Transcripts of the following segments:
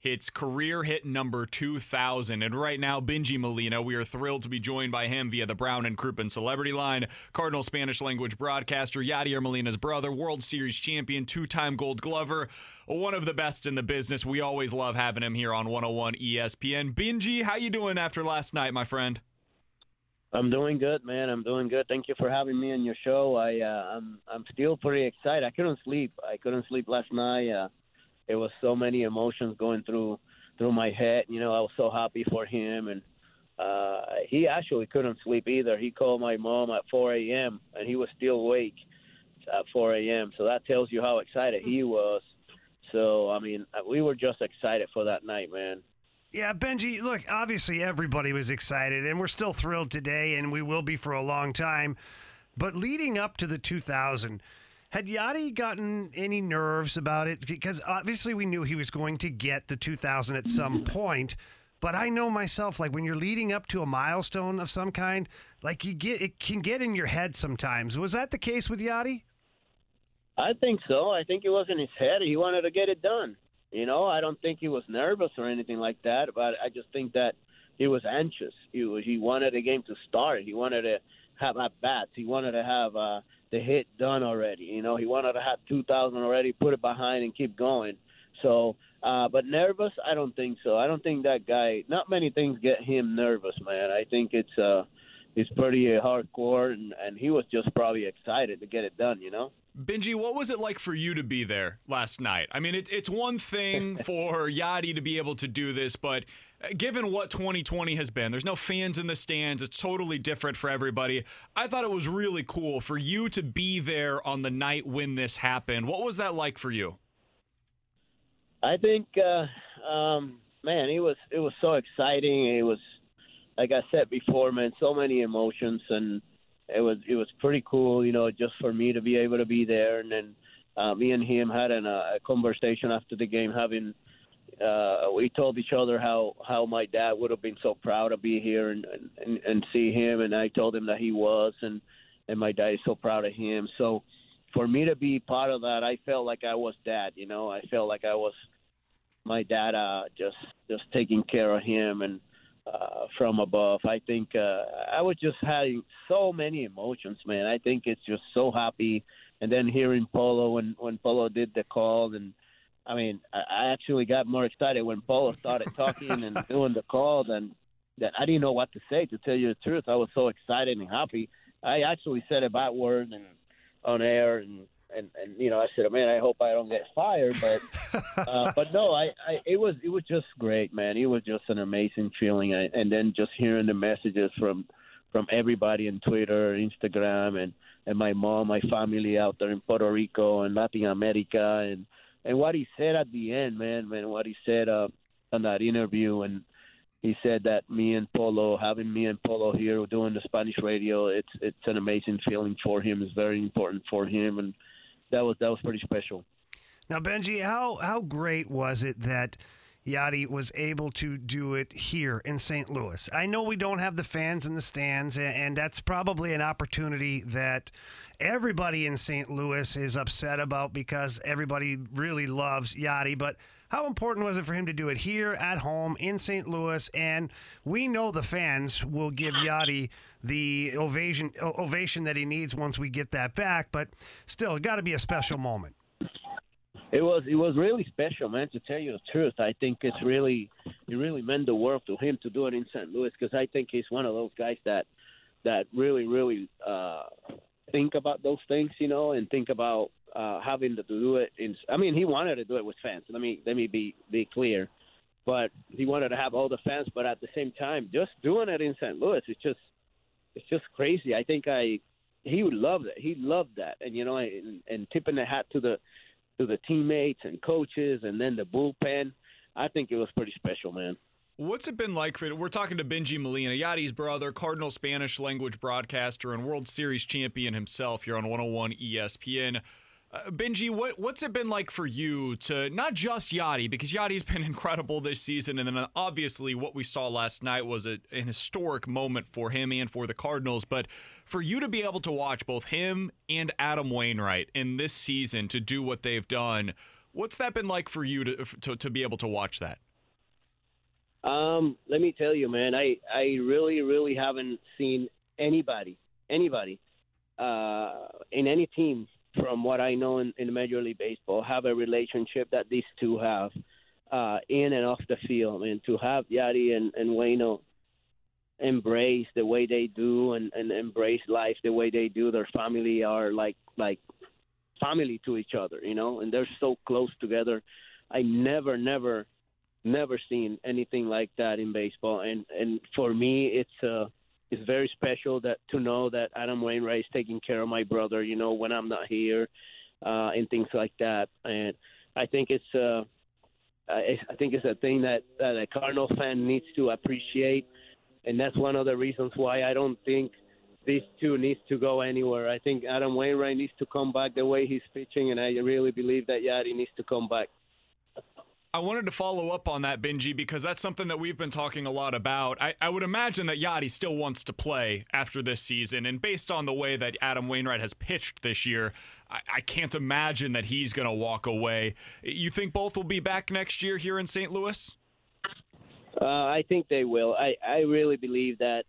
hits career hit number 2000 and right now Bengie molina we are thrilled to be joined by him via the brown and crouppen celebrity line cardinal spanish language broadcaster yadier molina's brother world series champion two-time gold glover one of the best in the business we always love having him here on 101 espn bengie how you doing after last night my friend I'm doing good, man. I'm doing good. Thank you for having me on your show. I uh, I'm I'm still pretty excited. I couldn't sleep. I couldn't sleep last night. Uh, there was so many emotions going through through my head. You know, I was so happy for him, and uh, he actually couldn't sleep either. He called my mom at 4 a.m. and he was still awake at 4 a.m. So that tells you how excited he was. So I mean, we were just excited for that night, man. Yeah, Bengie, look, obviously everybody was excited, and we're still thrilled today, and we will be for a long time. But leading up to the 2000, had Yadi gotten any nerves about it? Because obviously we knew he was going to get the 2000 at some point. But I know myself, like when you're leading up to a milestone of some kind, like you get it can get in your head sometimes. Was that the case with Yadi? I think so. I think it was in his head. He wanted to get it done. You know, I don't think he was nervous or anything like that. But I just think that he was anxious. He was, he wanted the game to start. He wanted to have at bats. He wanted to have uh, the hit done already. You know, he wanted to have 2,000 already, put it behind, and keep going. So, uh, but nervous, I don't think so. I don't think that guy. Not many things get him nervous, man. I think it's uh, it's pretty hardcore, and and he was just probably excited to get it done. You know. Bengie, what was it like for you to be there last night? I mean, it, it's one thing for Yadi to be able to do this, but uh, given what 2020 has been, there's no fans in the stands. It's totally different for everybody. I thought it was really cool for you to be there on the night when this happened. What was that like for you? I think, uh, um, man, it was it was so exciting. It was, like I said before, man, so many emotions and it was it was pretty cool, you know, just for me to be able to be there. And then uh, me and him had an, uh, a conversation after the game, having uh, we told each other how how my dad would have been so proud to be here and, and and see him, and I told him that he was, and and my dad is so proud of him. So for me to be part of that, I felt like I was dad. You know, I felt like I was my dad, uh, just just taking care of him and uh, from above. I think uh, I was just having so many emotions, man. I think it's just so happy, and then hearing Polo when when Polo did the call, and I mean, I, I actually got more excited when Polo started talking and doing the call than that. I didn't know what to say. To tell you the truth, I was so excited and happy. I actually said a bad word and on air and and and you know I said, man, I hope I don't get fired, but uh, but no, I, I it was it was just great, man. It was just an amazing feeling, I, and then just hearing the messages from from everybody on Twitter, Instagram, and and my mom, my family out there in Puerto Rico and Latin America, and and what he said at the end, man, man, what he said uh, on that interview, and he said that me and Polo, having me and Polo here doing the Spanish radio, it's it's an amazing feeling for him. It's very important for him, and that was that was pretty special. Now, Bengie, how how great was it that Yadi was able to do it here in St. Louis? I know we don't have the fans in the stands, and that's probably an opportunity that everybody in St. Louis is upset about because everybody really loves Yadi, but how important was it for him to do it here at home in St. Louis? And we know the fans will give Yadi the ovation ovation that he needs once we get that back, but still, it got to be a special moment. It was it was really special, man. To tell you the truth, I think it's really it really meant the world to him to do it in St. Louis because I think he's one of those guys that that really really uh, think about those things, you know, and think about uh, having to do it. In I mean, he wanted to do it with fans. Let me let me be be clear, but he wanted to have all the fans. But at the same time, just doing it in St. Louis, it's just it's just crazy. I think I he would love that. He loved that, and you know, and, and tipping the hat to the to the teammates and coaches, and then the bullpen. I think it was pretty special, man. What's it been like for? We're talking to Bengie Molina, Yadi's brother, Cardinal Spanish language broadcaster, and World Series champion himself here on 101 ESPN. Uh, Bengie, what what's it been like for you to not just Yadi because Yadi's been incredible this season, and then uh, obviously what we saw last night was a, an historic moment for him and for the Cardinals. But for you to be able to watch both him and Adam Wainwright in this season to do what they've done, what's that been like for you to to, to be able to watch that? Um, let me tell you, man, I I really really haven't seen anybody anybody uh, in any team from what I know in, in Major League Baseball, have a relationship that these two have uh, in and off the field. And to have Yadi and, and Wayno embrace the way they do and, and embrace life the way they do, their family are like like family to each other, you know, and they're so close together. I never, never, never seen anything like that in baseball. And and for me, it's uh it's very special that to know that Adam Wainwright is taking care of my brother, you know, when I'm not here, uh, and things like that. And I think it's uh, I, I think it's a thing that that a Cardinal fan needs to appreciate, and that's one of the reasons why I don't think these two needs to go anywhere. I think Adam Wainwright needs to come back the way he's pitching, and I really believe that Yadi needs to come back. I wanted to follow up on that, Bengie, because that's something that we've been talking a lot about. I, I, would imagine that Yadi still wants to play after this season, and based on the way that Adam Wainwright has pitched this year, I, I can't imagine that he's going to walk away. You think both will be back next year here in St. Louis? Uh, I think they will. I, I really believe that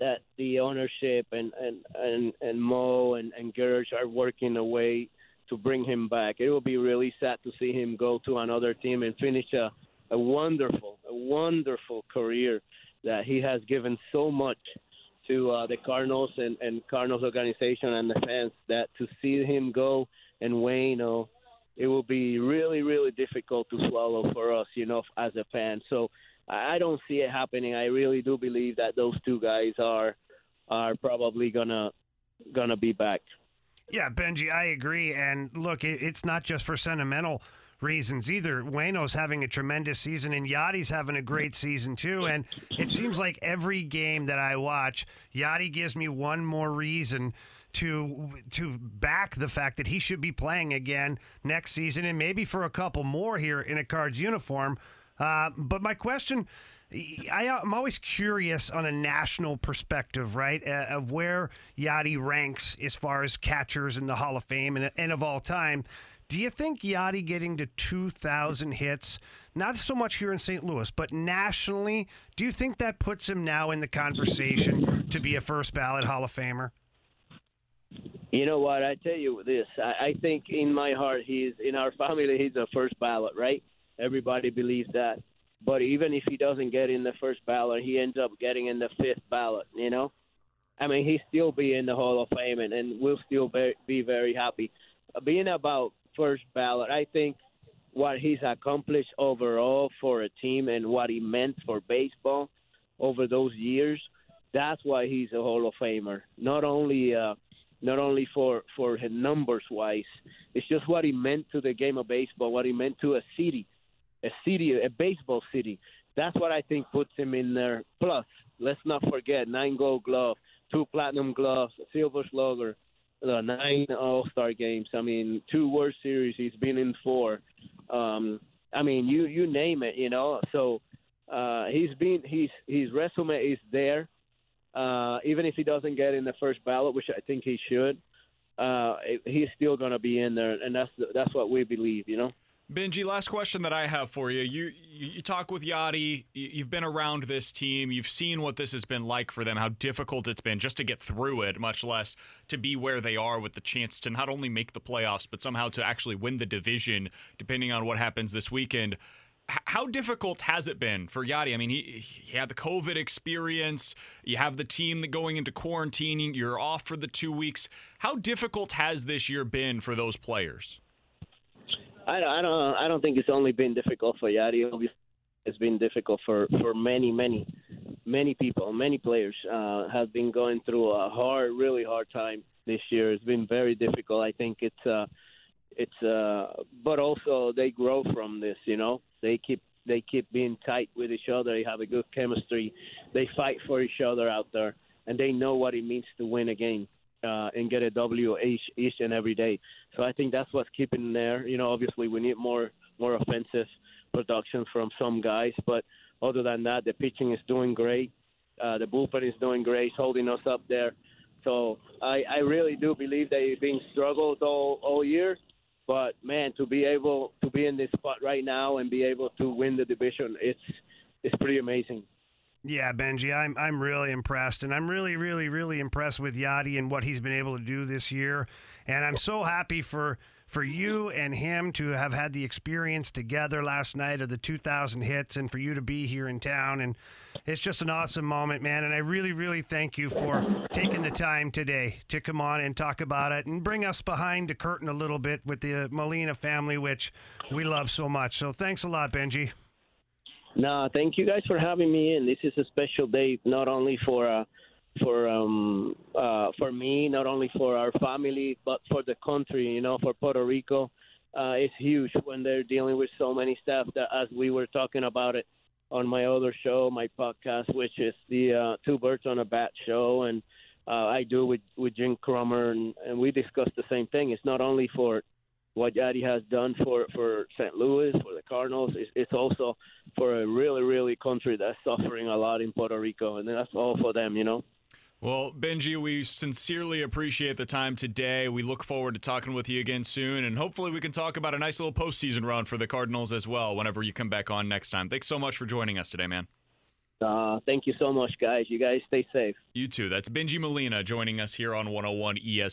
that the ownership and and and, and Mo and, and Girsch are working a way to bring him back. It will be really sad to see him go to another team and finish a, a wonderful, a wonderful career that he has given so much to uh, the Cardinals and, and Cardinals organization and the fans. That to see him go and Wayne, you know, it will be really, really difficult to swallow for us, you know, as a fan. So I don't see it happening. I really do believe that those two guys are are probably gonna gonna be back. Yeah, Bengie, I agree. And look, it, it's not just for sentimental reasons either. Wayno's having a tremendous season, and Yadi's having a great season too. And it seems like every game that I watch, Yadi gives me one more reason to to back the fact that he should be playing again next season, and maybe for a couple more here in a Cards uniform. Uh, but my question I, am always curious on a national perspective, right, uh, of where Yadi ranks as far as catchers in the Hall of Fame and, and of all time. Do you think Yadi getting to 2,000 hits, not so much here in St. Louis, but nationally, do you think that puts him now in the conversation to be a first ballot Hall of Famer? You know what? I tell you this. I, I think in my heart, he's in our family. He's a first ballot, right? Everybody believes that. But even if he doesn't get in the first ballot, he ends up getting in the fifth ballot. You know, I mean, he'll still be in the Hall of Fame, and, and we'll still be, be very happy. Being about first ballot, I think what he's accomplished overall for a team and what he meant for baseball over those years, that's why he's a Hall of Famer. Not only uh, not only for for his numbers wise, it's just what he meant to the game of baseball, what he meant to a city a city, a baseball city. That's what I think puts him in there. Plus, let's not forget nine Gold Glove, two Platinum Gloves, Silver Slugger, uh, nine All Star games. I mean, two World Series. He's been in four. Um, I mean, you you name it. You know, so uh, he's been he's his resume is there. Uh, even if he doesn't get in the first ballot, which I think he should, uh, he's still going to be in there, and that's that's what we believe. You know. Bengie, last question that I have for you. You you talk with Yadi. You've been around this team. You've seen what this has been like for them. How difficult it's been just to get through it, much less to be where they are with the chance to not only make the playoffs but somehow to actually win the division, depending on what happens this weekend. How difficult has it been for Yadi? I mean, he, he had the COVID experience. You have the team that going into quarantine. You're off for the two weeks. How difficult has this year been for those players? I, I don't. I don't think it's only been difficult for Yadi. Obviously, it's been difficult for for many, many, many people. Many players uh, have been going through a hard, really hard time this year. It's been very difficult. I think it's. Uh, it's. Uh, but also they grow from this. You know, they keep they keep being tight with each other. They have a good chemistry. They fight for each other out there, and they know what it means to win a game uh, and get a W each, each and every day. So I think that's what's keeping there. You know, obviously we need more more offensive production from some guys, but other than that, the pitching is doing great. Uh, the bullpen is doing great, holding us up there. So I, I really do believe they've been struggles all all year. But man, to be able to be in this spot right now and be able to win the division, it's it's pretty amazing. Yeah, Bengie, I'm I'm really impressed, and I'm really, really, really impressed with Yadi and what he's been able to do this year. And I'm so happy for for you and him to have had the experience together last night of the 2,000 hits, and for you to be here in town. And it's just an awesome moment, man. And I really, really thank you for taking the time today to come on and talk about it and bring us behind the curtain a little bit with the Molina family, which we love so much. So thanks a lot, Bengie. No, thank you guys for having me in. This is a special day, not only for uh, for um, uh, for me, not only for our family, but for the country. You know, for Puerto Rico, uh, it's huge when they're dealing with so many stuff. That as we were talking about it on my other show, my podcast, which is the uh, Two Birds on a Bat show, and uh, I do with with Jim Cromer, and, and we discussed the same thing. It's not only for what Yadi has done for for St. Louis, for the Cardinals. It's, it's also for a really, really country that's suffering a lot in Puerto Rico, and that's all for them, you know. Well, Bengie, we sincerely appreciate the time today. We look forward to talking with you again soon, and hopefully we can talk about a nice little postseason run for the Cardinals as well whenever you come back on next time. Thanks so much for joining us today, man. Uh, thank you so much, guys. You guys stay safe. You too. That's Bengie Molina joining us here on 101 ESPN.